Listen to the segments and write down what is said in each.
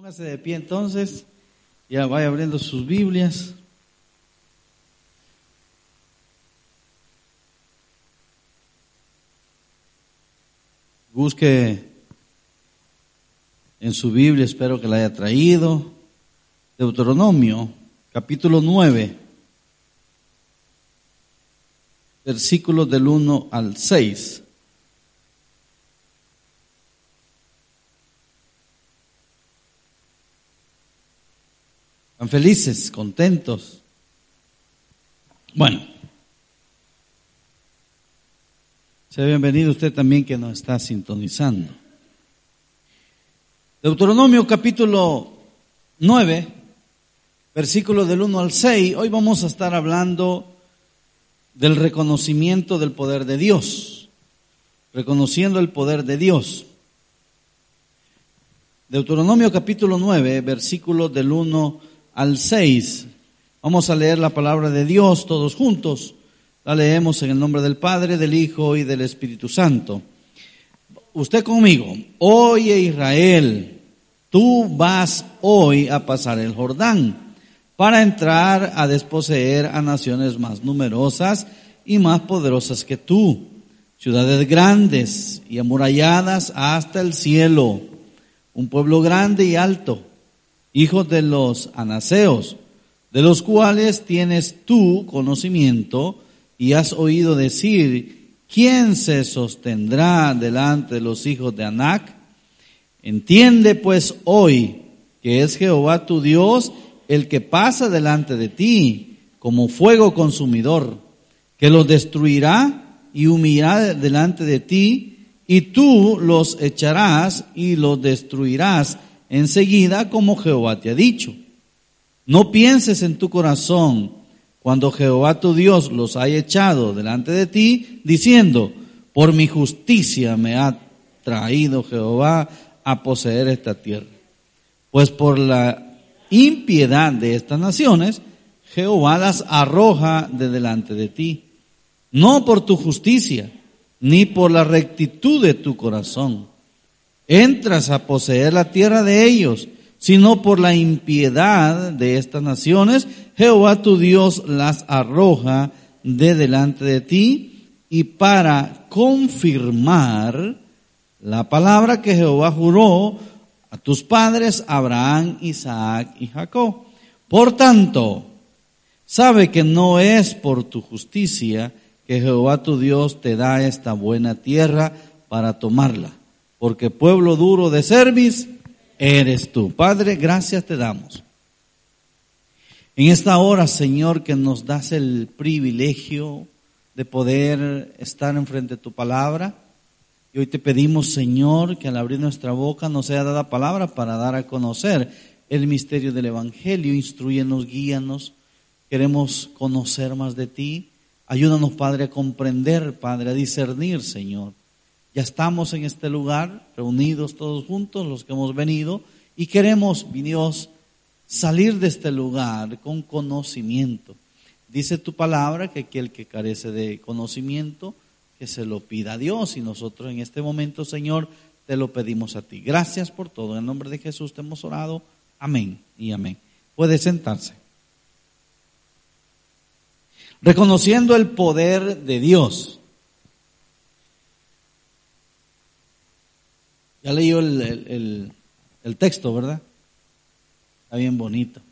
Póngase de pie entonces, ya vaya abriendo sus Biblias. Busque en su Biblia, espero que la haya traído, Deuteronomio, capítulo 9, versículos del 1 al 6. Están felices, contentos. Bueno, sea bienvenido usted también que nos está sintonizando. Deuteronomio capítulo 9, versículo del 1 al 6. Hoy vamos a estar hablando del reconocimiento del poder de Dios, reconociendo el poder de Dios. Deuteronomio capítulo 9, versículo del 1 al 6. Vamos a leer la palabra de Dios todos juntos. La leemos en el nombre del Padre, del Hijo y del Espíritu Santo. Usted conmigo, oye Israel, tú vas hoy a pasar el Jordán para entrar a desposeer a naciones más numerosas y más poderosas que tú, ciudades grandes y amuralladas hasta el cielo, un pueblo grande y alto hijos de los anaseos, de los cuales tienes tú conocimiento y has oído decir, ¿quién se sostendrá delante de los hijos de Anac? Entiende pues hoy que es Jehová tu Dios el que pasa delante de ti como fuego consumidor, que los destruirá y humillará delante de ti, y tú los echarás y los destruirás enseguida como Jehová te ha dicho. No pienses en tu corazón cuando Jehová tu Dios los haya echado delante de ti, diciendo, por mi justicia me ha traído Jehová a poseer esta tierra. Pues por la impiedad de estas naciones, Jehová las arroja de delante de ti. No por tu justicia, ni por la rectitud de tu corazón entras a poseer la tierra de ellos, sino por la impiedad de estas naciones, Jehová tu Dios las arroja de delante de ti y para confirmar la palabra que Jehová juró a tus padres Abraham, Isaac y Jacob. Por tanto, sabe que no es por tu justicia que Jehová tu Dios te da esta buena tierra para tomarla porque pueblo duro de cerviz eres tú. Padre, gracias te damos. En esta hora, Señor, que nos das el privilegio de poder estar enfrente de tu palabra. Y hoy te pedimos, Señor, que al abrir nuestra boca nos sea dada palabra para dar a conocer el misterio del Evangelio. Instruyenos, guíanos. Queremos conocer más de ti. Ayúdanos, Padre, a comprender, Padre, a discernir, Señor. Ya estamos en este lugar, reunidos todos juntos, los que hemos venido, y queremos, mi Dios, salir de este lugar con conocimiento. Dice tu palabra que aquel que carece de conocimiento, que se lo pida a Dios. Y nosotros en este momento, Señor, te lo pedimos a ti. Gracias por todo. En nombre de Jesús te hemos orado. Amén y amén. Puede sentarse. Reconociendo el poder de Dios. Ya leyó el, el, texto, ¿verdad? Está bien bonito.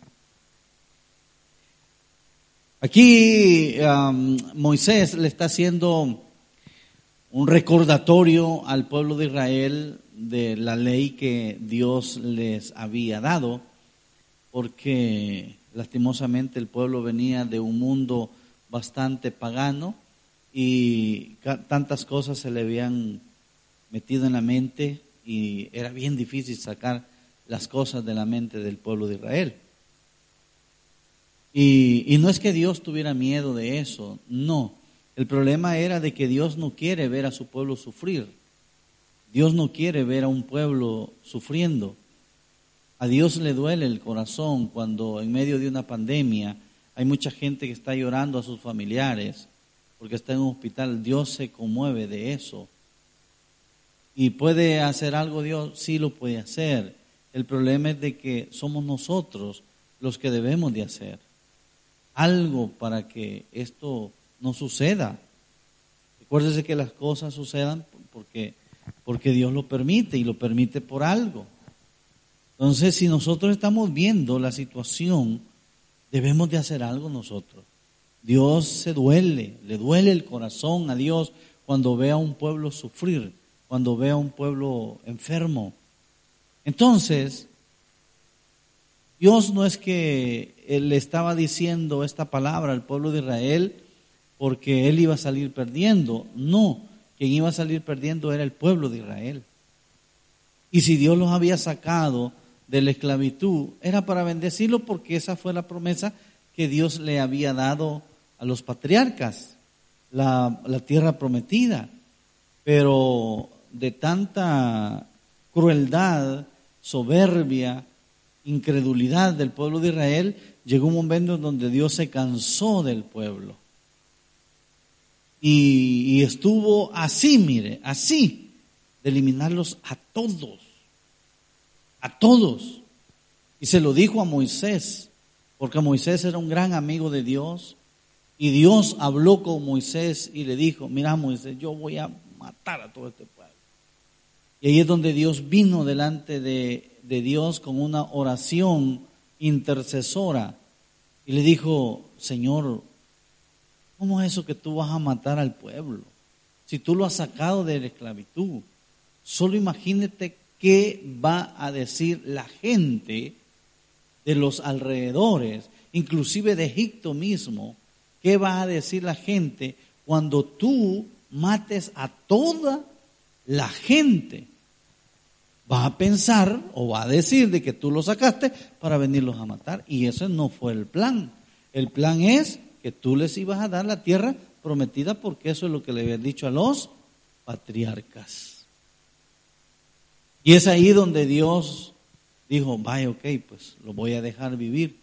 Aquí Moisés le está haciendo un recordatorio al pueblo de Israel de la ley que Dios les había dado, porque lastimosamente el pueblo venía de un mundo bastante pagano y tantas cosas se le habían metido en la mente y era bien difícil sacar las cosas de la mente del pueblo de Israel. Y, no es que Dios tuviera miedo de eso, no. El problema era de que Dios no quiere ver a su pueblo sufrir. Dios no quiere ver a un pueblo sufriendo. A Dios le duele el corazón cuando en medio de una pandemia hay mucha gente que está llorando a sus familiares porque está en un hospital. Dios se conmueve de eso. ¿Y puede hacer algo Dios? Sí lo puede hacer. El problema es de que somos nosotros los que debemos de hacer algo para que esto no suceda. Recuérdese que las cosas sucedan porque, porque Dios lo permite y lo permite por algo. Entonces, si nosotros estamos viendo la situación, debemos de hacer algo nosotros. Dios se duele, le duele el corazón a Dios cuando ve a un pueblo sufrir, cuando ve a un pueblo enfermo. Entonces, Dios no es que él le estaba diciendo esta palabra al pueblo de Israel porque él iba a salir perdiendo. No, quien iba a salir perdiendo era el pueblo de Israel. Y si Dios los había sacado de la esclavitud, era para bendecirlo porque esa fue la promesa que Dios le había dado a los patriarcas, la, la tierra prometida. Pero de tanta crueldad, soberbia, incredulidad del pueblo de Israel, llegó un momento en donde Dios se cansó del pueblo. Y, estuvo así, mire, así, de eliminarlos a todos, a todos. Y se lo dijo a Moisés, porque Moisés era un gran amigo de Dios. Y Dios habló con Moisés y le dijo, mira Moisés, yo voy a matar a todo este pueblo. Y ahí es donde Dios vino delante de, de Dios con una oración intercesora y le dijo, Señor, ¿cómo es eso que tú vas a matar al pueblo? Si tú lo has sacado de la esclavitud, solo imagínate qué va a decir la gente de los alrededores, inclusive de Egipto mismo, qué va a decir la gente cuando tú mates a toda la gente va a pensar o va a decir de que tú lo sacaste para venirlos a matar. Y ese no fue el plan. El plan es que tú les ibas a dar la tierra prometida porque eso es lo que le había dicho a los patriarcas. Y es ahí donde Dios dijo, vaya, ok, pues lo voy a dejar vivir.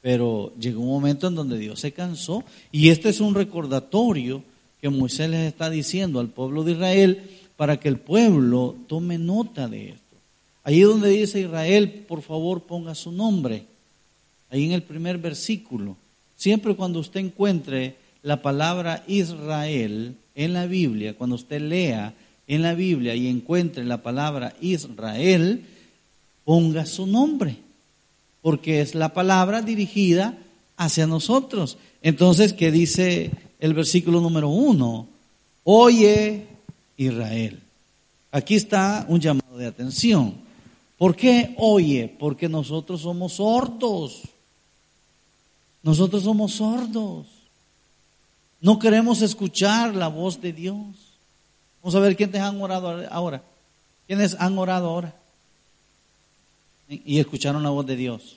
Pero llegó un momento en donde Dios se cansó y este es un recordatorio que Moisés les está diciendo al pueblo de Israel para que el pueblo tome nota de esto. Ahí donde dice Israel, por favor ponga su nombre. Ahí en el primer versículo. Siempre cuando usted encuentre la palabra Israel en la Biblia, cuando usted lea en la Biblia y encuentre la palabra Israel, ponga su nombre, porque es la palabra dirigida hacia nosotros. Entonces, ¿qué dice el versículo número uno? Oye Israel. Aquí está un llamado de atención. ¿Por qué oye? Porque nosotros somos sordos. Nosotros somos sordos. No queremos escuchar la voz de Dios. Vamos a ver quiénes han orado ahora. ¿Quiénes han orado ahora? Y escucharon la voz de Dios.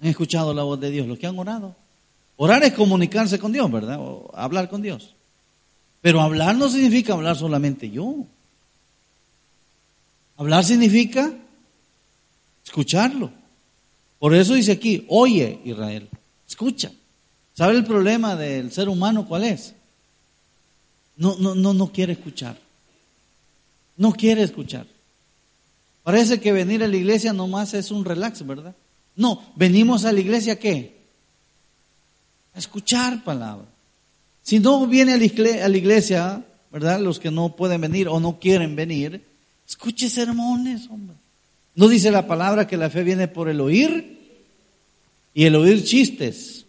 Han escuchado la voz de Dios, los que han orado. Orar es comunicarse con Dios, ¿verdad? O hablar con Dios. Pero hablar no significa hablar solamente yo. Hablar significa escucharlo. Por eso dice aquí, oye Israel, escucha. ¿Sabe el problema del ser humano cuál es? No, no, no, no quiere escuchar. No quiere escuchar. Parece que venir a la iglesia nomás es un relax, ¿verdad? No, venimos a la iglesia ¿qué? A escuchar palabra. Si no viene a la iglesia, ¿verdad? Los que no pueden venir o no quieren venir, Escuche sermones, hombre. No dice la palabra que la fe viene por el oír y el oír chistes.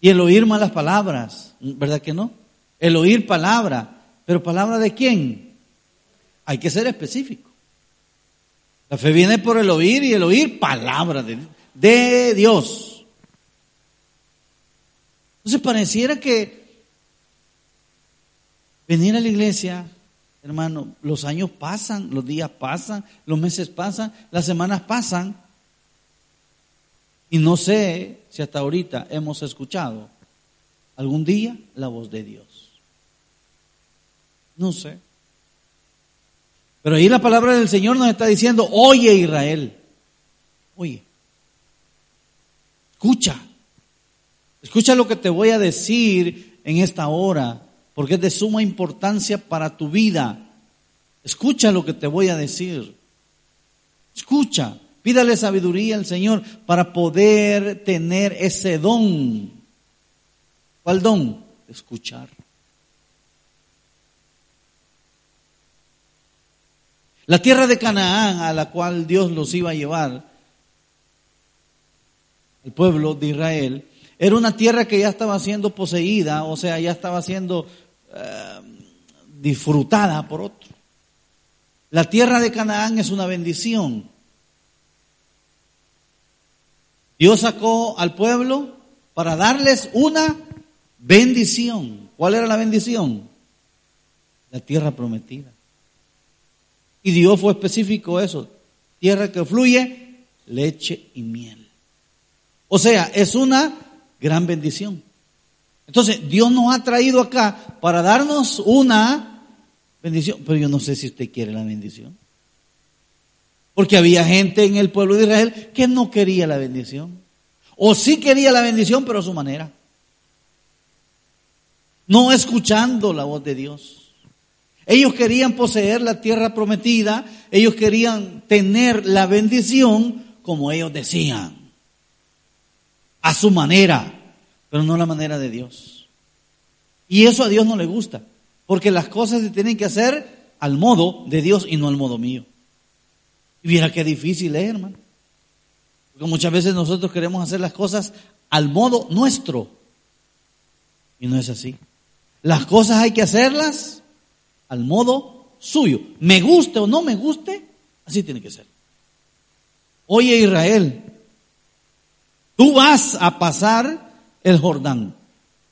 Y el oír malas palabras, ¿verdad que no? El oír palabra, pero palabra de quién? Hay que ser específico. La fe viene por el oír y el oír palabra de, de Dios. Entonces pareciera que Venir a la iglesia, hermano, los años pasan, los días pasan, los meses pasan, las semanas pasan. Y no sé si hasta ahorita hemos escuchado algún día la voz de Dios. No sé. Pero ahí la palabra del Señor nos está diciendo, oye Israel, oye, escucha, escucha lo que te voy a decir en esta hora porque es de suma importancia para tu vida. Escucha lo que te voy a decir. Escucha, pídale sabiduría al Señor para poder tener ese don. ¿Cuál don? Escuchar. La tierra de Canaán a la cual Dios los iba a llevar, el pueblo de Israel, era una tierra que ya estaba siendo poseída, o sea, ya estaba siendo eh, disfrutada por otro. La tierra de Canaán es una bendición. Dios sacó al pueblo para darles una bendición. ¿Cuál era la bendición? La tierra prometida. Y Dios fue específico eso. Tierra que fluye leche y miel. O sea, es una gran bendición. Entonces, Dios nos ha traído acá para darnos una bendición. Pero yo no sé si usted quiere la bendición. Porque había gente en el pueblo de Israel que no quería la bendición. O sí quería la bendición, pero a su manera. No escuchando la voz de Dios. Ellos querían poseer la tierra prometida, ellos querían tener la bendición como ellos decían, a su manera, pero no la manera de Dios. Y eso a Dios no le gusta, porque las cosas se tienen que hacer al modo de Dios y no al modo mío. Y mira qué difícil es, hermano. Porque muchas veces nosotros queremos hacer las cosas al modo nuestro. Y no es así. Las cosas hay que hacerlas al modo suyo. Me guste o no me guste, así tiene que ser. Oye Israel, tú vas a pasar el Jordán.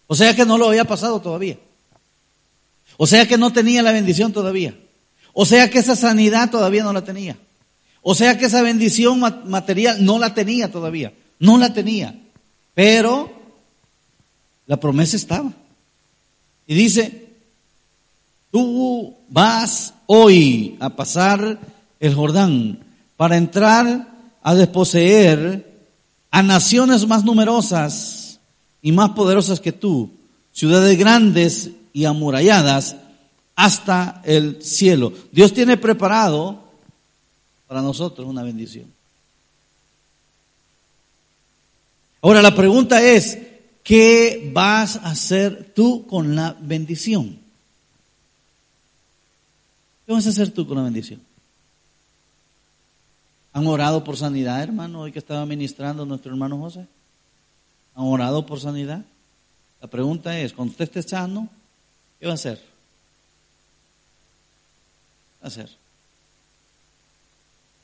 O sea que no lo había pasado todavía. O sea que no tenía la bendición todavía. O sea que esa sanidad todavía no la tenía. O sea que esa bendición material no la tenía todavía. No la tenía. Pero la promesa estaba. Y dice, Tú vas hoy a pasar el Jordán para entrar a desposeer a naciones más numerosas y más poderosas que tú, ciudades grandes y amuralladas hasta el cielo. Dios tiene preparado para nosotros una bendición. Ahora la pregunta es, ¿qué vas a hacer tú con la bendición? ¿Qué vas a hacer tú con la bendición? ¿Han orado por sanidad, hermano, hoy que estaba ministrando nuestro hermano José? ¿Han por sanidad? La pregunta es, cuando usted esté sano, ¿qué va a hacer? ¿Qué va a hacer?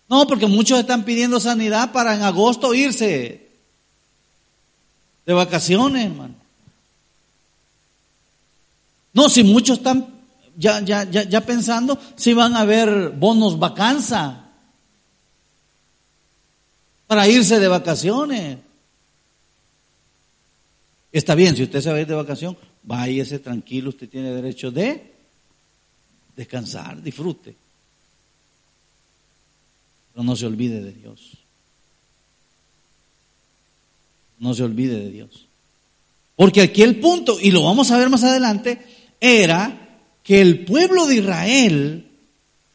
No, porque muchos están pidiendo sanidad para en agosto irse de vacaciones, hermano. No, si muchos están ya, ya, ya, ya pensando si van a haber bonos vacanza para irse de vacaciones. Está bien, si usted se va a ir de vacación, váyase tranquilo, usted tiene derecho de descansar, disfrute. Pero no se olvide de Dios. No se olvide de Dios. Porque aquí el punto, y lo vamos a ver más adelante, era que el pueblo de Israel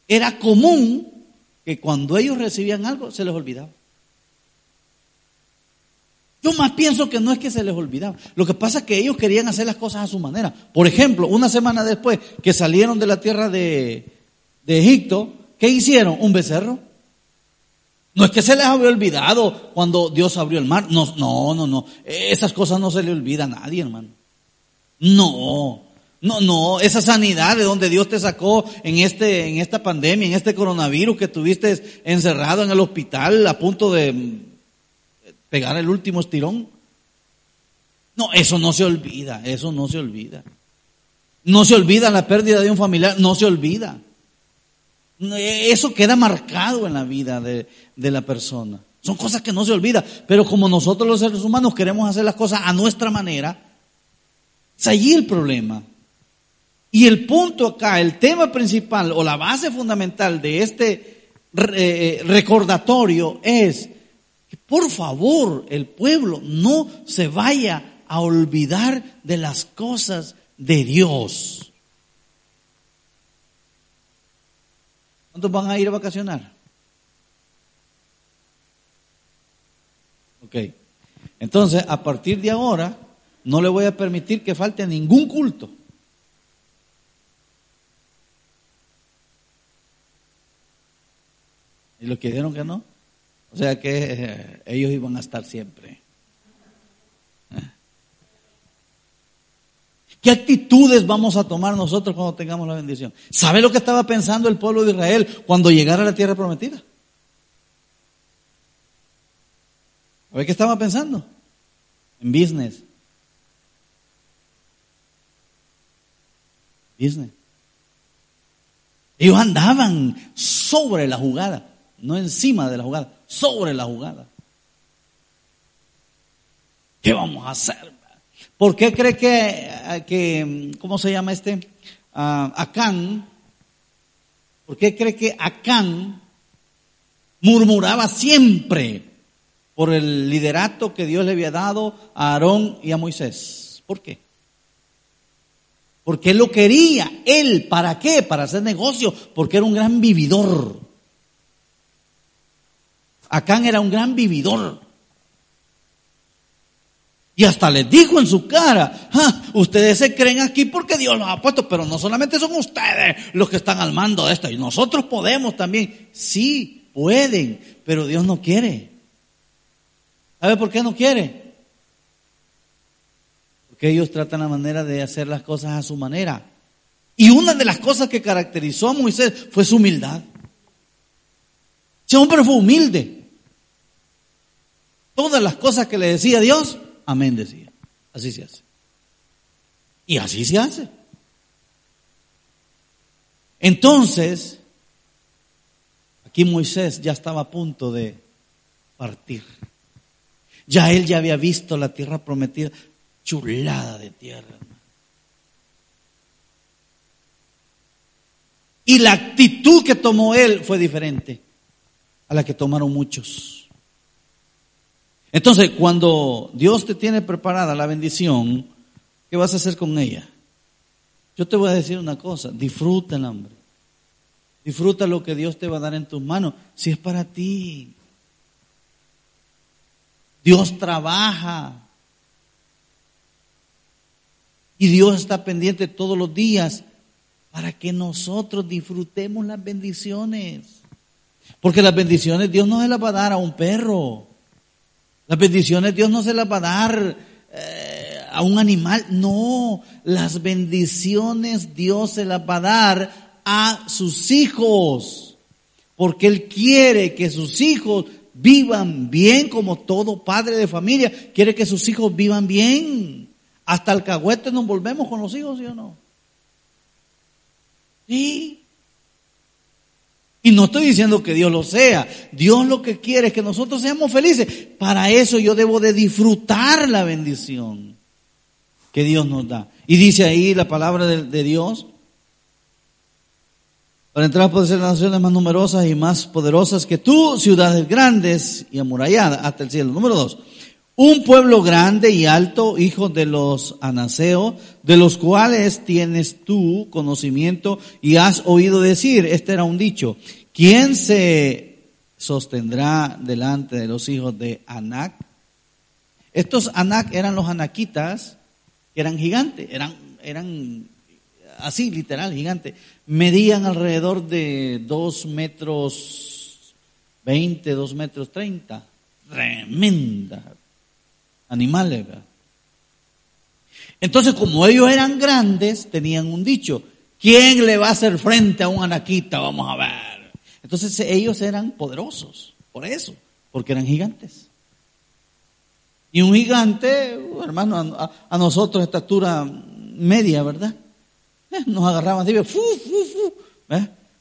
era común que cuando ellos recibían algo se les olvidaba. Yo más pienso que no es que se les olvidaba. Lo que pasa es que ellos querían hacer las cosas a su manera. Por ejemplo, una semana después que salieron de la tierra de, Egipto, ¿qué hicieron? Un becerro. No es que se les había olvidado cuando Dios abrió el mar. No, no, no, no. Esas cosas no se le olvida a nadie, hermano. No. No, no, esa sanidad de donde Dios te sacó en este, en esta pandemia, en este coronavirus que estuviste encerrado en el hospital a punto de pegar el último estirón. No, eso no se olvida, eso no se olvida. No se olvida la pérdida de un familiar, no se olvida. Eso queda marcado en la vida de, de la persona. Son cosas que no se olvidan, pero como nosotros los seres humanos queremos hacer las cosas a nuestra manera, es allí el problema. Y el punto acá, el tema principal o la base fundamental de este eh, recordatorio es por favor el pueblo no se vaya a olvidar de las cosas de Dios. ¿Cuántos van a ir a vacacionar? Ok. Entonces, a partir de ahora, no le voy a permitir que falte ningún culto. ¿Y los que dijeron que no? O sea que eh, ellos iban a estar siempre. ¿Eh? ¿Qué actitudes vamos a tomar nosotros cuando tengamos la bendición? ¿Sabe lo que estaba pensando el pueblo de Israel cuando llegara a la tierra prometida? ¿Sabe qué estaba pensando? En business. Business. Ellos andaban sobre la jugada, no encima de la jugada sobre la jugada. ¿Qué vamos a hacer? ¿Por qué cree que, que ¿cómo se llama este? Uh, Acán. ¿Por qué cree que Acán murmuraba siempre por el liderato que Dios le había dado a Aarón y a Moisés? ¿Por qué? Porque él lo quería. Él, ¿para qué? Para hacer negocio. Porque era un gran vividor. Acán era un gran vividor. Y hasta les dijo en su cara, ah, ustedes se creen aquí porque Dios los ha puesto, pero no solamente son ustedes los que están al mando de esto, y nosotros podemos también. Sí, pueden, pero Dios no quiere. ¿Sabe por qué no quiere? Porque ellos tratan la manera de hacer las cosas a su manera. Y una de las cosas que caracterizó a Moisés fue su humildad. Ese hombre fue humilde. Todas las cosas que le decía Dios, amén decía. Así se hace. Y así se hace. Entonces, aquí Moisés ya estaba a punto de partir. Ya él ya había visto la tierra prometida, chulada de tierra. Y la actitud que tomó él fue diferente a la que tomaron muchos. Entonces, cuando Dios te tiene preparada la bendición, ¿qué vas a hacer con ella? Yo te voy a decir una cosa, disfruta el hambre. Disfruta lo que Dios te va a dar en tus manos, si es para ti. Dios trabaja. Y Dios está pendiente todos los días para que nosotros disfrutemos las bendiciones. Porque las bendiciones Dios no se las va a dar a un perro. Las bendiciones Dios no se las va a dar eh, a un animal, no, las bendiciones Dios se las va a dar a sus hijos, porque Él quiere que sus hijos vivan bien como todo padre de familia, quiere que sus hijos vivan bien. Hasta el cagüete nos volvemos con los hijos, ¿sí o no? Sí. Y no estoy diciendo que Dios lo sea. Dios lo que quiere es que nosotros seamos felices. Para eso yo debo de disfrutar la bendición que Dios nos da. Y dice ahí la palabra de, Dios. Para entrar por ser las naciones más numerosas y más poderosas que tú, ciudades grandes y amuralladas hasta el cielo. Número dos. Un pueblo grande y alto, hijo de los anaseos, de los cuales tienes tú conocimiento y has oído decir, este era un dicho, ¿quién se sostendrá delante de los hijos de Anac? Estos Anac eran los anaquitas, que eran gigantes, eran, eran así, literal, gigantes. Medían alrededor de dos metros veinte, dos metros treinta. Tremenda animales. Entonces, como ellos eran grandes, tenían un dicho, ¿quién le va a hacer frente a un anaquita? Vamos a ver. Entonces ellos eran poderosos, por eso, porque eran gigantes. Y un gigante, hermano, a, nosotros estatura media, ¿verdad? Eh, nos agarraban así, fu,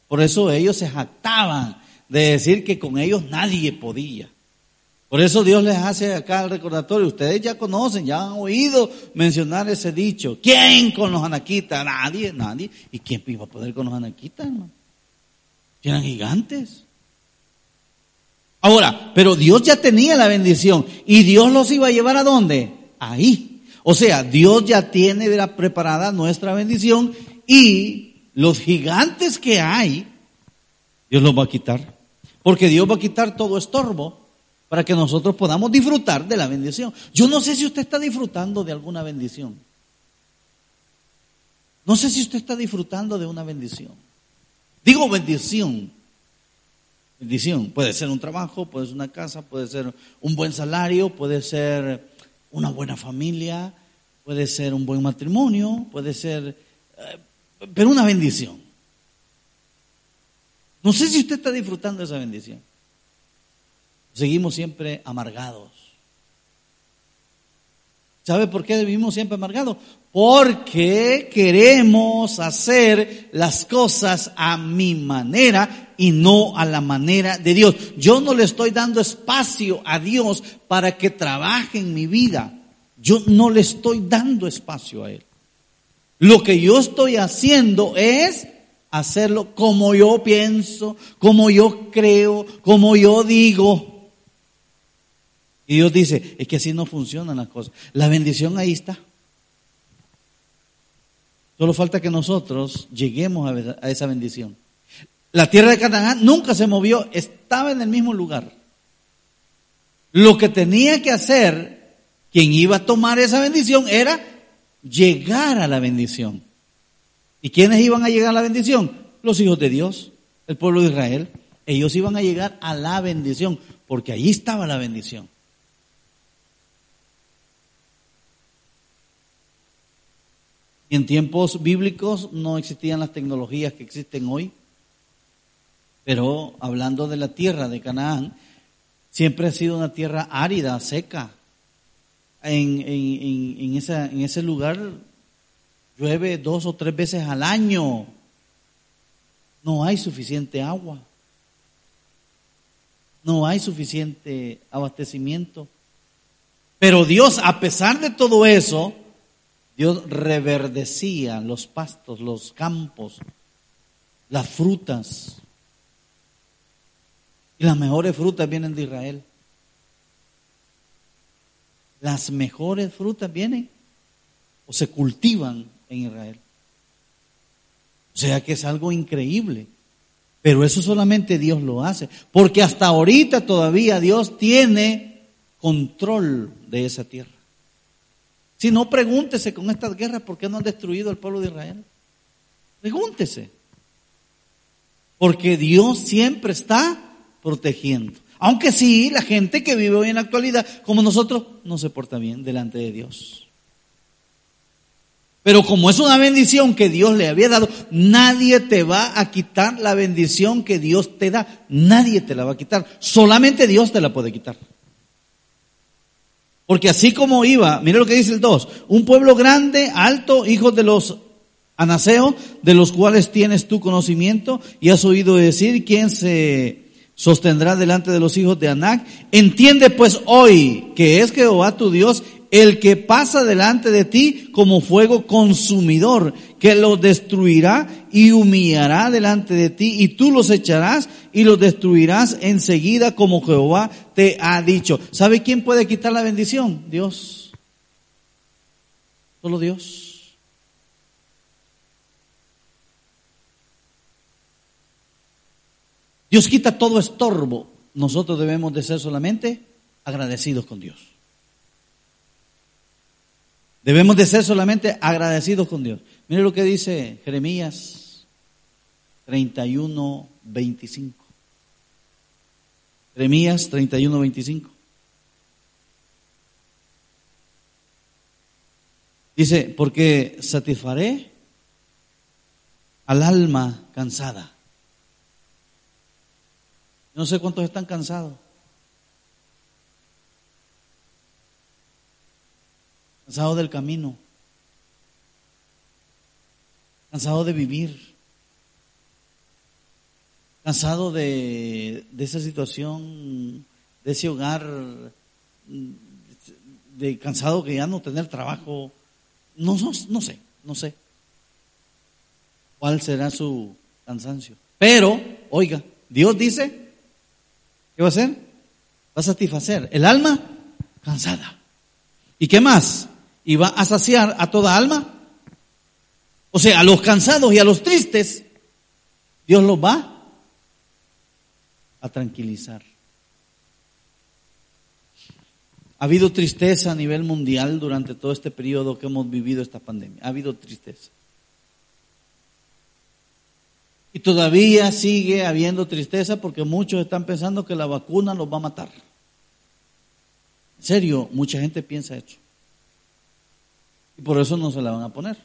Por eso ellos se jactaban de decir que con ellos nadie podía. Por eso Dios les hace acá el recordatorio. Ustedes ya conocen, ya han oído mencionar ese dicho. ¿Quién con los anaquitas? Nadie, nadie. ¿Y quién iba a poder con los anaquitas, hermano? Eran gigantes. Ahora, pero Dios ya tenía la bendición. ¿Y Dios los iba a llevar a dónde? Ahí. O sea, Dios ya tiene preparada nuestra bendición y los gigantes que hay, Dios los va a quitar. Porque Dios va a quitar todo estorbo para que nosotros podamos disfrutar de la bendición. Yo no sé si usted está disfrutando de alguna bendición. No sé si usted está disfrutando de una bendición. Digo bendición. Bendición. Puede ser un trabajo, puede ser una casa, puede ser un buen salario, puede ser una buena familia, puede ser un buen matrimonio, puede ser, eh, pero una bendición. No sé si usted está disfrutando de esa bendición. Seguimos siempre amargados. ¿Sabe por qué vivimos siempre amargados? Porque queremos hacer las cosas a mi manera y no a la manera de Dios. Yo no le estoy dando espacio a Dios para que trabaje en mi vida. Yo no le estoy dando espacio a Él. Lo que yo estoy haciendo es hacerlo como yo pienso, como yo creo, como yo digo. Y Dios dice, es que así no funcionan las cosas. La bendición ahí está. Solo falta que nosotros lleguemos a esa bendición. La tierra de Canaán nunca se movió, estaba en el mismo lugar. Lo que tenía que hacer quien iba a tomar esa bendición era llegar a la bendición. ¿Y quiénes iban a llegar a la bendición? Los hijos de Dios, el pueblo de Israel. Ellos iban a llegar a la bendición, porque allí estaba la bendición. En tiempos bíblicos no existían las tecnologías que existen hoy. Pero hablando de la tierra de Canaán, siempre ha sido una tierra árida, seca. En, en, en ese lugar llueve dos o tres veces al año. No hay suficiente agua. No hay suficiente abastecimiento. Pero Dios, a pesar de todo eso, Dios reverdecía los pastos, los campos, las frutas. Y las mejores frutas vienen de Israel. Las mejores frutas vienen o se cultivan en Israel. O sea que es algo increíble. Pero eso solamente Dios lo hace. Porque hasta ahorita todavía Dios tiene control de esa tierra. Si no, pregúntese con estas guerras por qué no han destruido al pueblo de Israel. Pregúntese. Porque Dios siempre está protegiendo. Aunque sí, la gente que vive hoy en la actualidad, como nosotros, no se porta bien delante de Dios. Pero como es una bendición que Dios le había dado, nadie te va a quitar la bendición que Dios te da. Nadie te la va a quitar. Solamente Dios te la puede quitar. Porque así como iba, mire lo que dice el 2, un pueblo grande, alto, hijos de los anaseos, de los cuales tienes tu conocimiento y has oído decir quién se sostendrá delante de los hijos de Anac. Entiende pues hoy que es Jehová tu Dios el que pasa delante de ti como fuego consumidor, que los destruirá y humillará delante de ti, y tú los echarás y los destruirás enseguida como Jehová te ha dicho. ¿Sabe quién puede quitar la bendición? Dios. Solo Dios. Dios quita todo estorbo. Nosotros debemos de ser solamente agradecidos con Dios. Debemos de ser solamente agradecidos con Dios. Mire lo que dice Jeremías 31, 25. Jeremías 31, 25. Dice, porque satisfaré al alma cansada. No sé cuántos están cansados. Cansado del camino, cansado de vivir, cansado de, esa situación, de ese hogar, de cansado que ya no tener trabajo, no, no, no sé, no sé cuál será su cansancio. Pero, oiga, Dios dice, ¿qué va a hacer? Va a satisfacer el alma cansada. ¿Y qué más? Y va a saciar a toda alma. O sea, a los cansados y a los tristes, Dios los va a tranquilizar. Ha habido tristeza a nivel mundial durante todo este periodo que hemos vivido esta pandemia. Ha habido tristeza. Y todavía sigue habiendo tristeza porque muchos están pensando que la vacuna los va a matar. En serio, mucha gente piensa eso. Por eso no se la van a poner.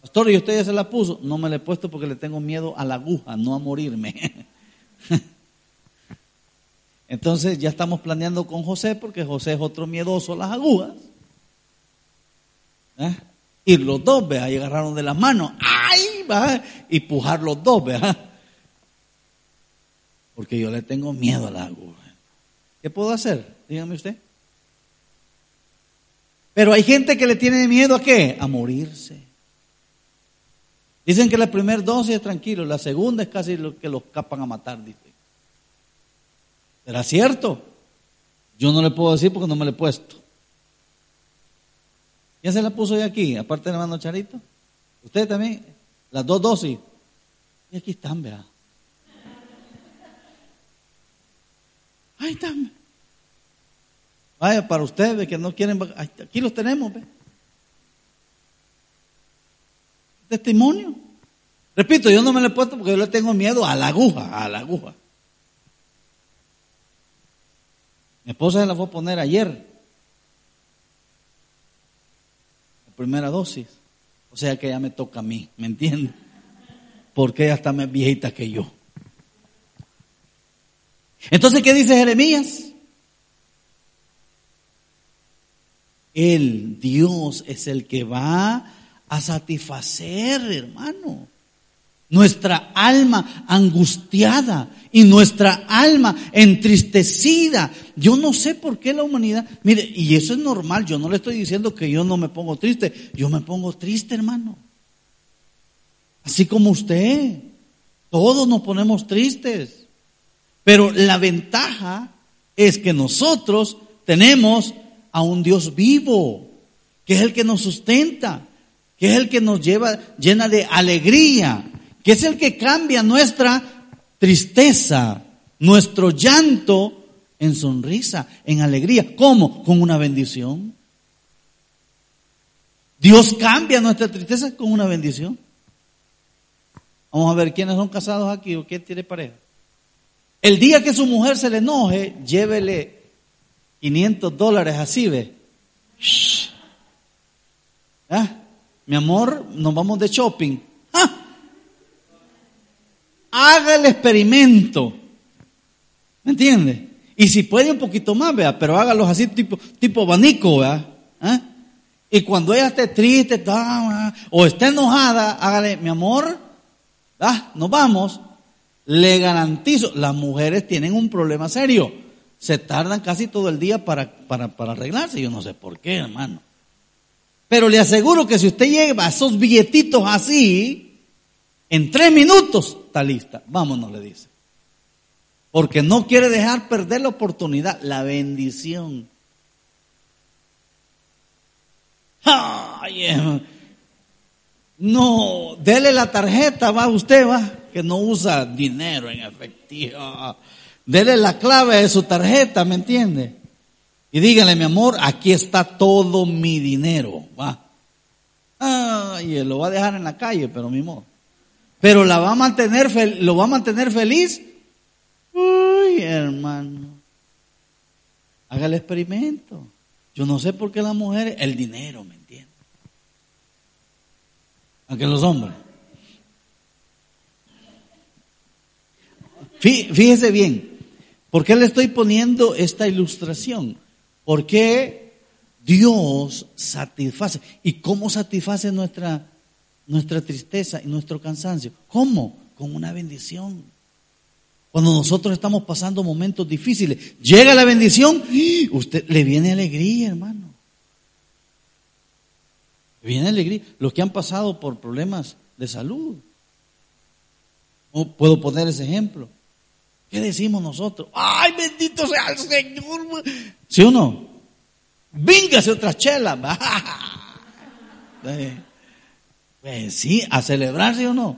Pastor, ¿y usted ya se la puso? No me la he puesto porque le tengo miedo a la aguja, no a morirme. Entonces ya estamos planeando con José, porque José es otro miedoso a las agujas. ¿Eh? Y los dos, vea, y agarraron de las manos. ¡Ay! Va, y pujar los dos, vea. Porque yo le tengo miedo a la aguja. ¿Qué puedo hacer? Dígame usted. Pero hay gente que le tiene miedo a qué? A morirse. Dicen que la primera dosis es tranquilo, la segunda es casi lo que los capan a matar, dice. ¿Será cierto? Yo no le puedo decir porque no me le he puesto. ¿Quién se la puso hoy aquí? Aparte del hermano Charito. ¿Usted también? Las dos dosis. Y aquí están, vea. Ahí están. Vaya, para ustedes que no quieren, aquí los tenemos, ve. Testimonio. Repito, yo no me le he puesto porque yo le tengo miedo a la aguja, a la aguja. Mi esposa se la fue a poner ayer. La primera dosis. O sea que ya me toca a mí, ¿me entiende? Porque ella está más viejita que yo. Entonces, ¿qué dice Jeremías? El Dios es el que va a satisfacer, hermano nuestra alma angustiada y nuestra alma entristecida. Yo no sé por qué la humanidad, mire, y eso es normal, yo no le estoy diciendo que yo no me pongo triste, yo me pongo triste, hermano. Así como usted, todos nos ponemos tristes. Pero la ventaja es que nosotros tenemos a un Dios vivo, que es el que nos sustenta, que es el que nos lleva llena de alegría, que es el que cambia nuestra tristeza, nuestro llanto en sonrisa, en alegría. ¿Cómo? Con una bendición. Dios cambia nuestra tristeza con una bendición. Vamos a ver quiénes son casados aquí o quién tiene pareja. El día que su mujer se le enoje, llévele 500 dólares así, ve. ¿Ah? Mi amor, nos vamos de shopping. ¡Ah! haga el experimento. ¿Me entiende? Y si puede un poquito más, vea, pero hágalos así tipo, tipo abanico, vea. ¿Ah? Y cuando ella esté triste o esté enojada, hágale, mi amor, ¿ah? nos vamos. Le garantizo, las mujeres tienen un problema serio. Se tardan casi todo el día para, para, para arreglarse. Yo no sé por qué, hermano. Pero le aseguro que si usted lleva esos billetitos así, en tres minutos está lista. Vámonos, le dice. Porque no quiere dejar perder la oportunidad, la bendición. Ay, eh. no, dele la tarjeta, va usted, va, que no usa dinero en efectivo. Dele la clave de su tarjeta, ¿me entiende? Y dígale, mi amor, aquí está todo mi dinero, va. Ay, él lo va a dejar en la calle, pero mi amor pero la va a mantener, lo va a mantener feliz. Uy, hermano, haga el experimento. Yo no sé por qué las mujeres, el dinero, ¿me entiende? Aunque los hombres. Fíjese bien, ¿por qué le estoy poniendo esta ilustración? Porque Dios satisface. ¿Y cómo satisface nuestra nuestra tristeza y nuestro cansancio. ¿Cómo? Con una bendición. Cuando nosotros estamos pasando momentos difíciles, llega la bendición, usted le viene alegría, hermano. Le viene alegría. Los que han pasado por problemas de salud. puedo poner ese ejemplo. ¿Qué decimos nosotros? ¡Ay, bendito sea el Señor! ¿Sí o no? Víngase otra chela. Pues sí, a celebrarse o no.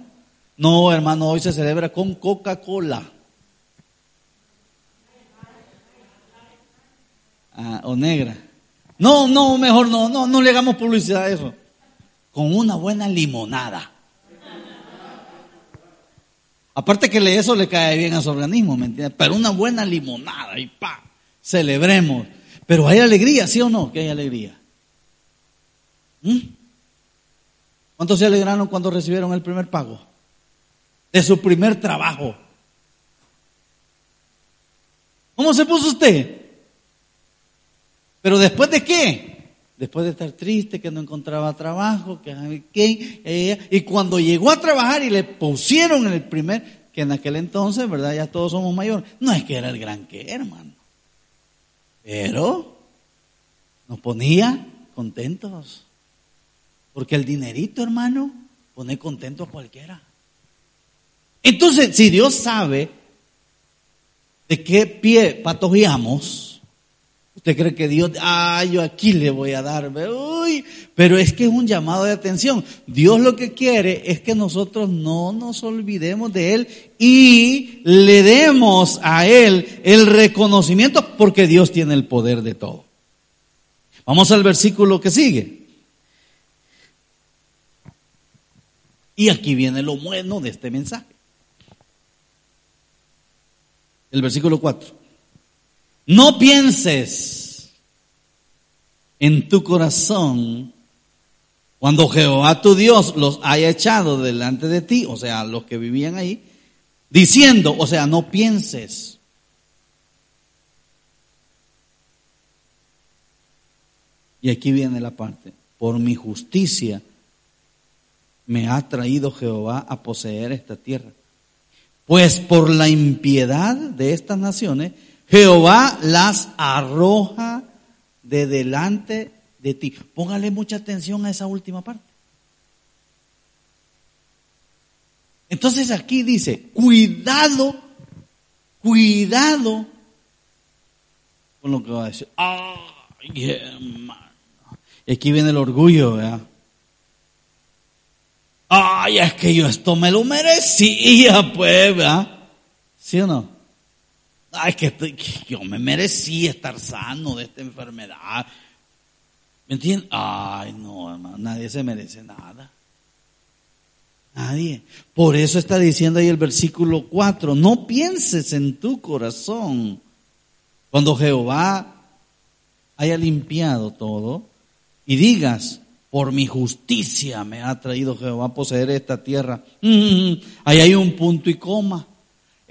No, hermano, hoy se celebra con Coca-Cola. Ah, o negra. No, no, mejor no, no, no le hagamos publicidad a eso. Con una buena limonada. Aparte que eso le cae bien a su organismo, ¿me entiendes? Pero una buena limonada y pa, celebremos. Pero hay alegría, ¿sí o no? Que hay alegría. ¿Mm? ¿Cuántos se alegraron cuando recibieron el primer pago? De su primer trabajo. ¿Cómo se puso usted? Pero después de qué? Después de estar triste, que no encontraba trabajo, que qué, y cuando llegó a trabajar y le pusieron el primer, que en aquel entonces, ¿verdad? Ya todos somos mayores. No es que era el gran que, hermano. Pero nos ponía contentos. Porque el dinerito, hermano, pone contento a cualquiera. Entonces, si Dios sabe de qué pie patojeamos, Usted cree que Dios, ah, yo aquí le voy a dar, uy, pero es que es un llamado de atención. Dios lo que quiere es que nosotros no nos olvidemos de Él y le demos a Él el reconocimiento porque Dios tiene el poder de todo. Vamos al versículo que sigue. Y aquí viene lo bueno de este mensaje. El versículo 4. No pienses en tu corazón cuando Jehová tu Dios los haya echado delante de ti, o sea, los que vivían ahí, diciendo, o sea, no pienses. Y aquí viene la parte, por mi justicia me ha traído Jehová a poseer esta tierra. Pues por la impiedad de estas naciones, Jehová las arroja de delante de ti. Póngale mucha atención a esa última parte. Entonces aquí dice, cuidado, cuidado con lo que va a decir. Ay, hermano. Y aquí viene el orgullo, ¿verdad? Ay, es que yo esto me lo merecía, pues, ¿verdad? ¿Sí o no? Ay, que, yo me merecí estar sano de esta enfermedad. ¿Me entiendes? Ay, no, hermano, nadie se merece nada. Nadie. Por eso está diciendo ahí el versículo 4, no pienses en tu corazón cuando Jehová haya limpiado todo y digas, por mi justicia me ha traído Jehová a poseer esta tierra. Mm, ahí hay un punto y coma.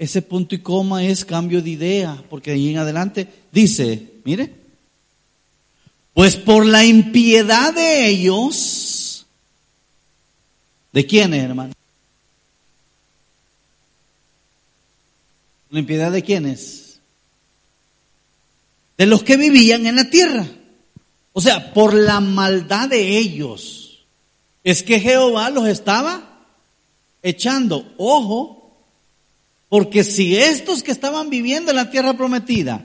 Ese punto y coma es cambio de idea, porque ahí en adelante dice, mire, pues por la impiedad de ellos, ¿de quiénes, hermano? ¿La impiedad de quiénes? De los que vivían en la tierra. O sea, por la maldad de ellos. Es que Jehová los estaba echando. Ojo, porque si estos que estaban viviendo en la tierra prometida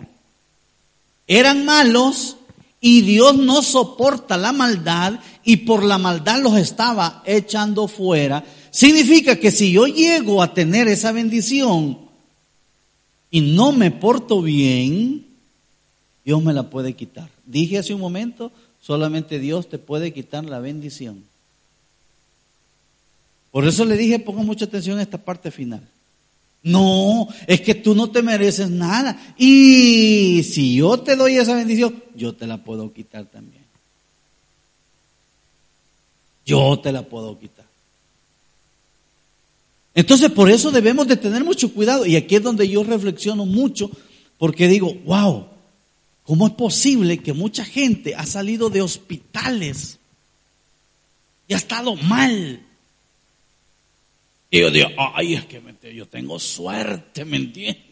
eran malos y Dios no soporta la maldad y por la maldad los estaba echando fuera, significa que si yo llego a tener esa bendición y no me porto bien, Dios me la puede quitar. Dije hace un momento, solamente Dios te puede quitar la bendición. Por eso le dije, ponga mucha atención a esta parte final. No, es que tú no te mereces nada. Y si yo te doy esa bendición, yo te la puedo quitar también. Yo te la puedo quitar. Entonces por eso debemos de tener mucho cuidado. Y aquí es donde yo reflexiono mucho, porque digo, wow, ¿cómo es posible que mucha gente ha salido de hospitales y ha estado mal? Y yo digo, ay, es que yo tengo suerte, ¿me entiendes?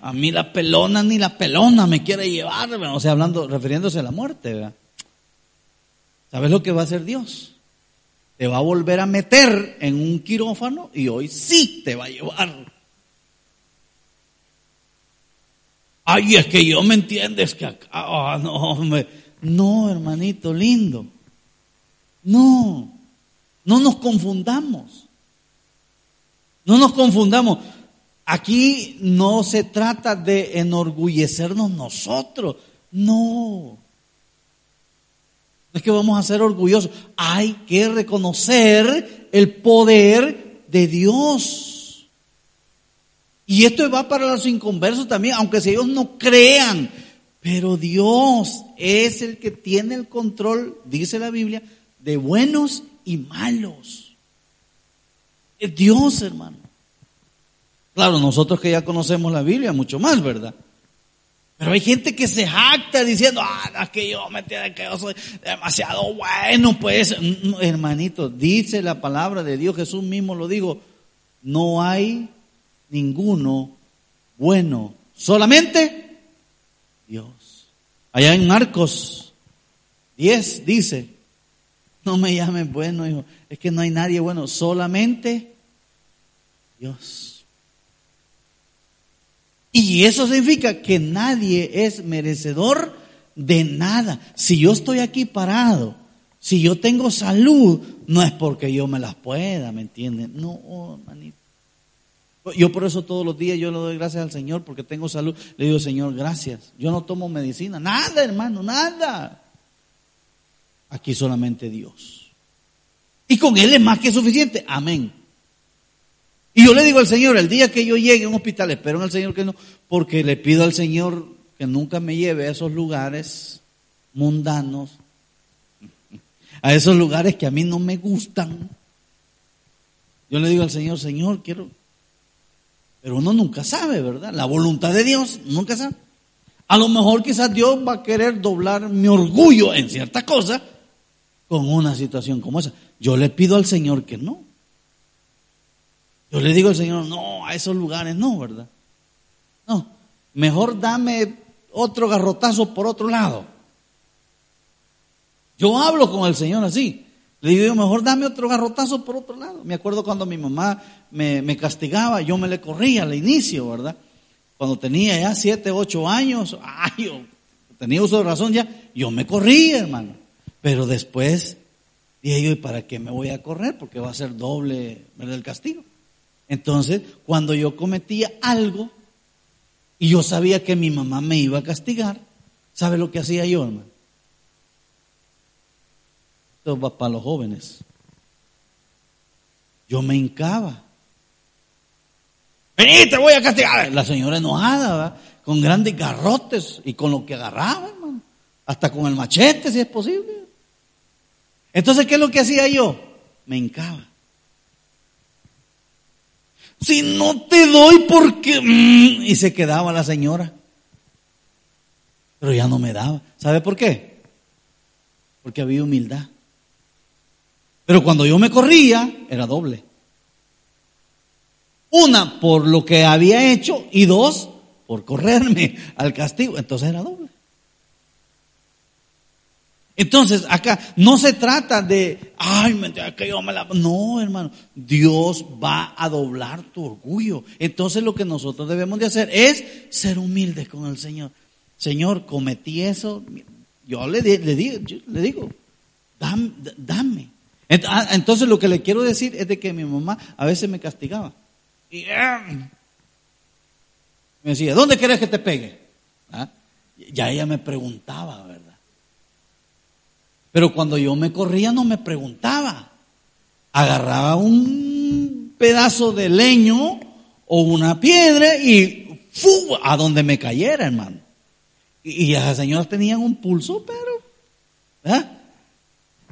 A mí la pelona ni la pelona me quiere llevar, o sea, hablando, refiriéndose a la muerte, ¿verdad? ¿Sabes lo que va a hacer Dios? Te va a volver a meter en un quirófano y hoy sí te va a llevar. Ay, es que yo me entiendes que acá, ah, no, No, hermanito lindo. No, no nos confundamos. No nos confundamos. Aquí no se trata de enorgullecernos nosotros. No. No es que vamos a ser orgullosos. Hay que reconocer el poder de Dios. Y esto va para los inconversos también, aunque si ellos no crean. Pero Dios es el que tiene el control, dice la Biblia, de buenos y malos. Es Dios, hermano. Claro, nosotros que ya conocemos la Biblia, mucho más, ¿verdad? Pero hay gente que se jacta diciendo, ah, que yo me tiene que yo soy demasiado bueno, pues, hermanito, dice la palabra de Dios, Jesús mismo lo dijo, no hay ninguno bueno, solamente Dios. Allá en Marcos 10 dice, no me llamen bueno, hijo, es que no hay nadie bueno, solamente Dios. Y eso significa que nadie es merecedor de nada. Si yo estoy aquí parado, si yo tengo salud, no es porque yo me las pueda, ¿me entienden? No, manito. Yo por eso todos los días yo le doy gracias al Señor porque tengo salud. Le digo, Señor, gracias. Yo no tomo medicina, nada, hermano, nada. Aquí solamente Dios. Y con Él es más que suficiente. Amén. Y yo le digo al Señor, el día que yo llegue a un hospital, espero en el Señor que no, porque le pido al Señor que nunca me lleve a esos lugares mundanos, a esos lugares que a mí no me gustan. Yo le digo al Señor, Señor, quiero... Pero uno nunca sabe, ¿verdad? La voluntad de Dios, nunca sabe. A lo mejor quizás Dios va a querer doblar mi orgullo en cierta cosa con una situación como esa. Yo le pido al Señor que no. Yo le digo al Señor, no, a esos lugares no, ¿verdad? No, mejor dame otro garrotazo por otro lado. Yo hablo con el Señor así. Le digo, mejor dame otro garrotazo por otro lado. Me acuerdo cuando mi mamá me, castigaba, yo me le corría al inicio, ¿verdad? Cuando tenía ya siete, ocho años, ay, yo tenía uso de razón ya, yo me corría, hermano. Pero después dije yo, ¿y para qué me voy a correr? Porque va a ser doble el castigo. Entonces, cuando yo cometía algo y yo sabía que mi mamá me iba a castigar, ¿sabe lo que hacía yo, hermano? Esto va para los jóvenes. Yo me hincaba. Vení, te voy a castigar. La señora enojada, ¿verdad? con grandes garrotes y con lo que agarraba, hermano. Hasta con el machete, si es posible. Entonces, ¿qué es lo que hacía yo? Me hincaba. Si no te doy porque... Mm", y se quedaba la señora. Pero ya no me daba. ¿Sabe por qué? Porque había humildad. Pero cuando yo me corría, era doble. Una, por lo que había hecho, y dos, por correrme al castigo. Entonces era doble. Entonces, acá no se trata de, ay, que yo me la... No, hermano, Dios va a doblar tu orgullo. Entonces lo que nosotros debemos de hacer es ser humildes con el Señor. Señor, cometí eso. Yo le, le, digo, le digo, dame, dame. Ah, entonces lo que le quiero decir es de que mi mamá a veces me castigaba. Y me decía, ¿dónde quieres que te pegue? ¿Ah? Ya ella me preguntaba, ¿verdad? Pero cuando yo me corría no me preguntaba. Agarraba un pedazo de leño o una piedra y ¡fu! a donde me cayera, hermano. Y, esas señoras tenían un pulso, pero, ¿eh?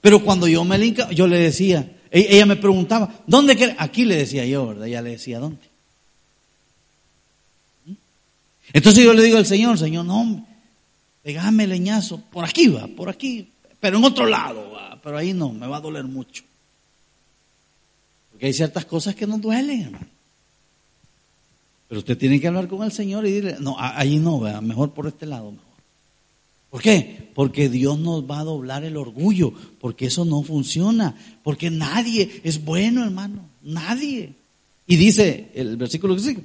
Pero cuando yo me linka, yo le decía, e, ella me preguntaba, ¿dónde quieres? Aquí le decía yo, ¿verdad? Ella le decía, ¿dónde? ¿Mm? Entonces yo le digo al Señor, Señor, no, pegame leñazo, por aquí va, por aquí, pero en otro lado, pero ahí no, me va a doler mucho. Porque hay ciertas cosas que no duelen, hermano. Pero usted tiene que hablar con el Señor y decirle, no, ahí no, mejor por este lado, mejor. ¿Por qué? Porque Dios nos va a doblar el orgullo, porque eso no funciona, porque nadie es bueno, hermano, nadie. Y dice el versículo que sigue,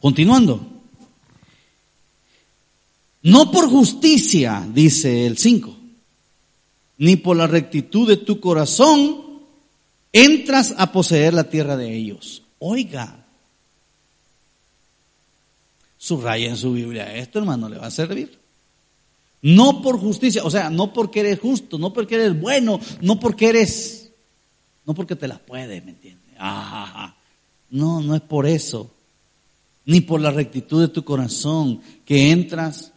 continuando, No por justicia, dice el 5, ni por la rectitud de tu corazón entras a poseer la tierra de ellos. Oiga, subraya en su Biblia esto, hermano, le va a servir. No por justicia, o sea, no porque eres justo, no porque eres bueno, no porque eres, no porque te la puedes, ¿me entiendes? No, no es por eso, ni por la rectitud de tu corazón que entras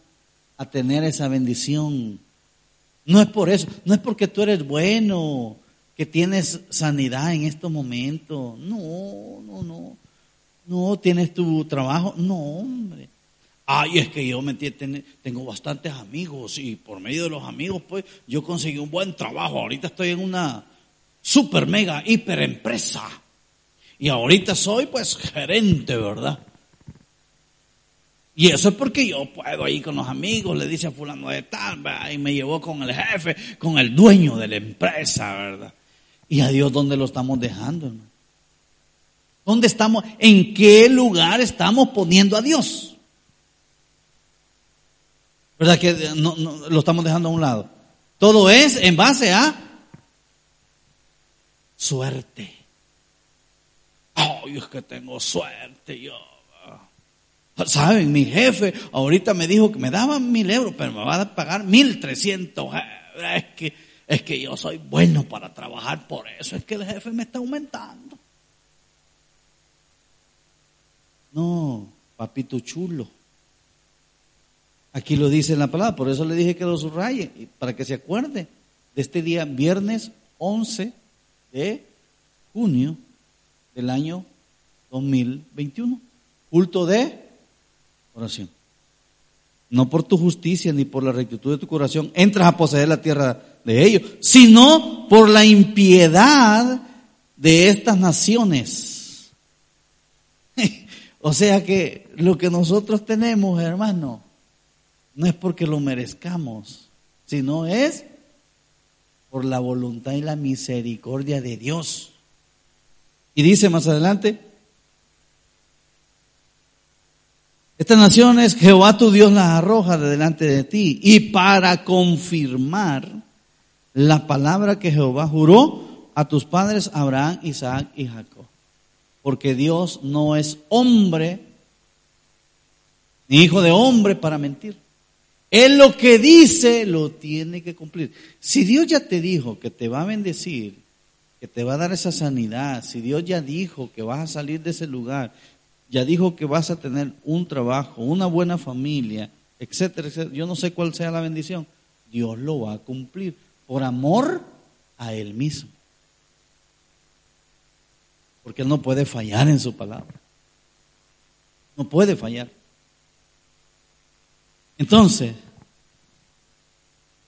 a tener esa bendición. No es por eso, no es porque tú eres bueno, que tienes sanidad en estos momentos. No, no, no. No, tienes tu trabajo. No, hombre. Ay, es que yo me tengo bastantes amigos y por medio de los amigos, pues yo conseguí un buen trabajo. Ahorita estoy en una super mega hiper empresa. Y ahorita soy pues gerente, ¿verdad? Y eso es porque yo puedo ir con los amigos, le dice a fulano de tal, y me llevó con el jefe, con el dueño de la empresa, ¿verdad? ¿Y a Dios dónde lo estamos dejando, hermano? ¿Dónde estamos? ¿En qué lugar estamos poniendo a Dios? ¿Verdad que no, lo estamos dejando a un lado? Todo es en base a suerte. Ay, es que tengo suerte yo. Saben, mi jefe ahorita me dijo que me daban mil euros, pero me va a pagar mil trescientos. Es que es que yo soy bueno para trabajar, por eso es que el jefe me está aumentando. No, papito chulo. Aquí lo dice en la palabra, por eso le dije que lo subraye, para que se acuerde de este día, viernes 11 de junio del año 2021. Culto de oración. No por tu justicia ni por la rectitud de tu corazón entras a poseer la tierra de ellos, sino por la impiedad de estas naciones. o sea que lo que nosotros tenemos, hermano, no es porque lo merezcamos, sino es por la voluntad y la misericordia de Dios. Y dice más adelante, Estas naciones Jehová tu Dios las arroja de delante de ti. Y para confirmar la palabra que Jehová juró a tus padres Abraham, Isaac y Jacob. Porque Dios no es hombre, ni hijo de hombre para mentir. Él lo que dice lo tiene que cumplir. Si Dios ya te dijo que te va a bendecir, que te va a dar esa sanidad, si Dios ya dijo que vas a salir de ese lugar, ya dijo que vas a tener un trabajo, una buena familia, etcétera, etcétera. Yo no sé cuál sea la bendición. Dios lo va a cumplir por amor a Él mismo. Porque Él no puede fallar en su palabra. No puede fallar. Entonces,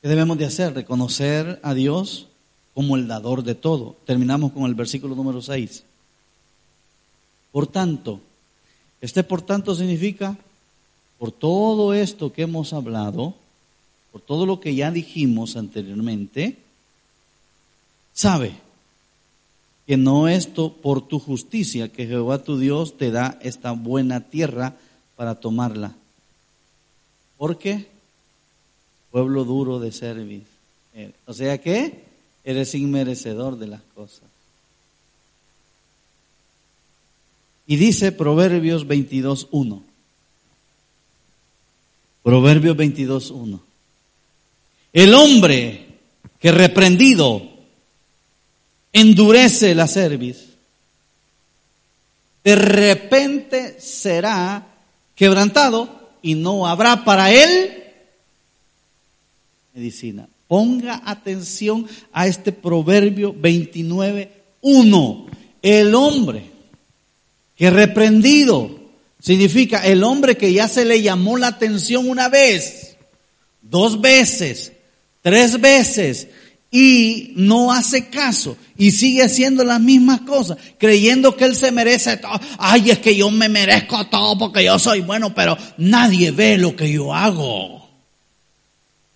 ¿qué debemos de hacer? Reconocer a Dios como el dador de todo. Terminamos con el versículo número 6. Por tanto, este por tanto significa, por todo esto que hemos hablado, por todo lo que ya dijimos anteriormente, sabe que no esto por tu justicia que Jehová tu Dios te da esta buena tierra para tomarla. ¿Por qué? Pueblo duro de servir. O sea que eres inmerecedor de las cosas. Y dice Proverbios 22.1. Proverbios 22.1. El hombre que reprendido endurece la cerviz, de repente será quebrantado y no habrá para él medicina. Ponga atención a este proverbio 29.1. El hombre que reprendido significa el hombre que ya se le llamó la atención una vez, dos veces, tres veces y no hace caso y sigue haciendo las mismas cosas, creyendo que él se merece todo. Ay, es que yo me merezco todo porque yo soy bueno, pero nadie ve lo que yo hago.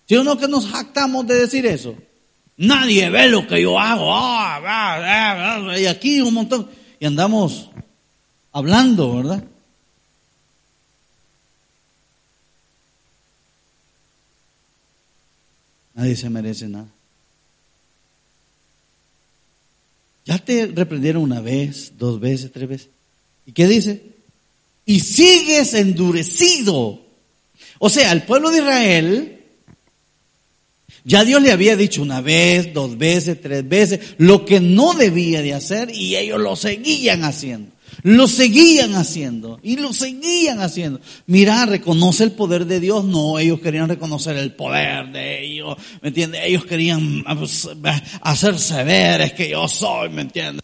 ¿Sí o no que nos jactamos de decir eso? Nadie ve lo que yo hago. Ah, y aquí un montón. Y andamos hablando, ¿verdad? Nadie se merece nada. Ya te reprendieron una vez, dos veces, tres veces. ¿Y qué dice? Y sigues endurecido. O sea, el pueblo de Israel, ya Dios le había dicho una vez, dos veces, tres veces, lo que no debía de hacer y ellos lo seguían haciendo. Lo seguían haciendo y lo seguían haciendo. Mira, reconoce el poder de Dios. No, ellos querían reconocer el poder de ellos. ¿Me entiendes? Ellos querían pues, hacerse ver, es que yo soy, ¿me entiendes?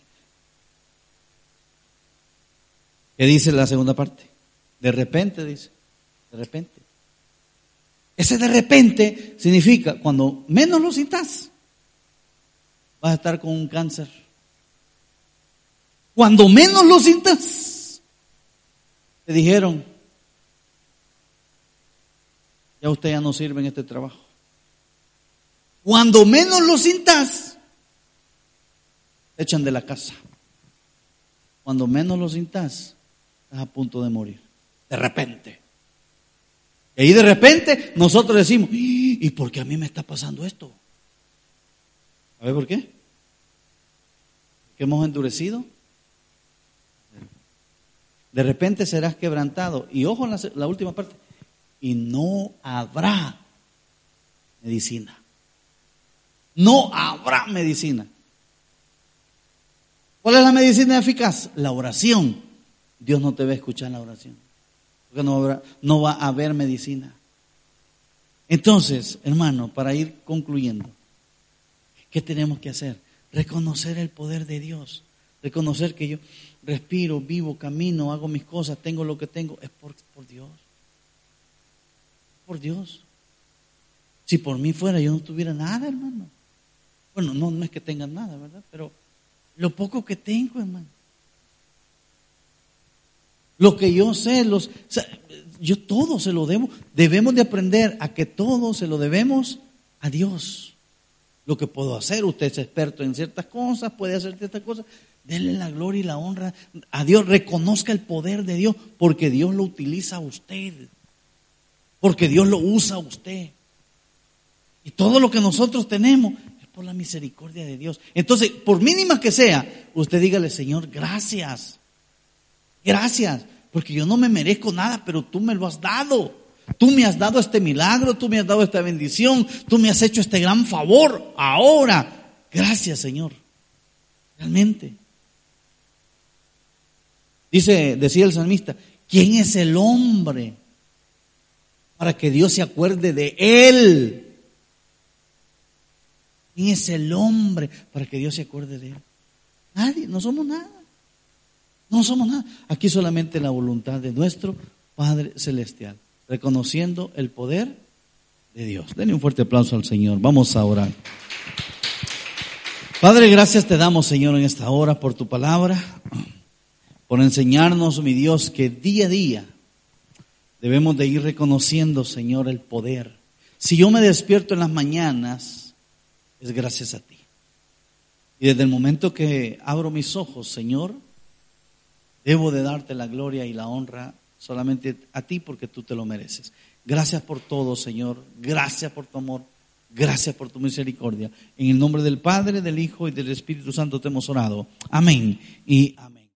¿Qué dice la segunda parte? De repente, dice. De repente. Ese de repente significa cuando menos lo sientas, vas a estar con un cáncer cuando menos lo sientas, te dijeron, ya usted ya no sirve en este trabajo. Cuando menos lo sientas, te echan de la casa. Cuando menos lo sientas, estás a punto de morir. De repente. Y ahí de repente nosotros decimos, ¿y por qué a mí me está pasando esto? ¿A ver por qué? ¿Que hemos endurecido? De repente serás quebrantado. Y ojo en la, última parte. Y no habrá medicina. No habrá medicina. ¿Cuál es la medicina eficaz? La oración. Dios no te va a escuchar la oración. Porque no, habrá, no va a haber medicina. Entonces, hermano, para ir concluyendo, ¿qué tenemos que hacer? Reconocer el poder de Dios. Reconocer que yo, respiro, vivo, camino, hago mis cosas, tengo lo que tengo, es por, Dios. Por Dios. Si por mí fuera yo no tuviera nada, hermano. Bueno, no, no es que tenga nada, ¿verdad? Pero lo poco que tengo, hermano. Lo que yo sé, los, yo todo se lo debo. Debemos de aprender a que todo se lo debemos a Dios. Lo que puedo hacer, usted es experto en ciertas cosas, puede hacer ciertas cosas, Denle la gloria y la honra a Dios. Reconozca el poder de Dios porque Dios lo utiliza a usted. Porque Dios lo usa a usted. Y todo lo que nosotros tenemos es por la misericordia de Dios. Entonces, por mínima que sea, usted dígale, Señor, gracias. Gracias. Porque yo no me merezco nada, pero tú me lo has dado. Tú me has dado este milagro, tú me has dado esta bendición, tú me has hecho este gran favor. Ahora, gracias Señor. Realmente. Dice, decía el salmista, ¿quién es el hombre para que Dios se acuerde de él? ¿Quién es el hombre para que Dios se acuerde de él? Nadie, no somos nada. No somos nada. Aquí solamente la voluntad de nuestro Padre Celestial, reconociendo el poder de Dios. Denle un fuerte aplauso al Señor. Vamos a orar. Padre, gracias te damos, Señor, en esta hora por tu palabra por enseñarnos, mi Dios, que día a día debemos de ir reconociendo, Señor, el poder. Si yo me despierto en las mañanas, es gracias a ti. Y desde el momento que abro mis ojos, Señor, debo de darte la gloria y la honra solamente a ti porque tú te lo mereces. Gracias por todo, Señor. Gracias por tu amor. Gracias por tu misericordia. En el nombre del Padre, del Hijo y del Espíritu Santo te hemos orado. Amén y amén.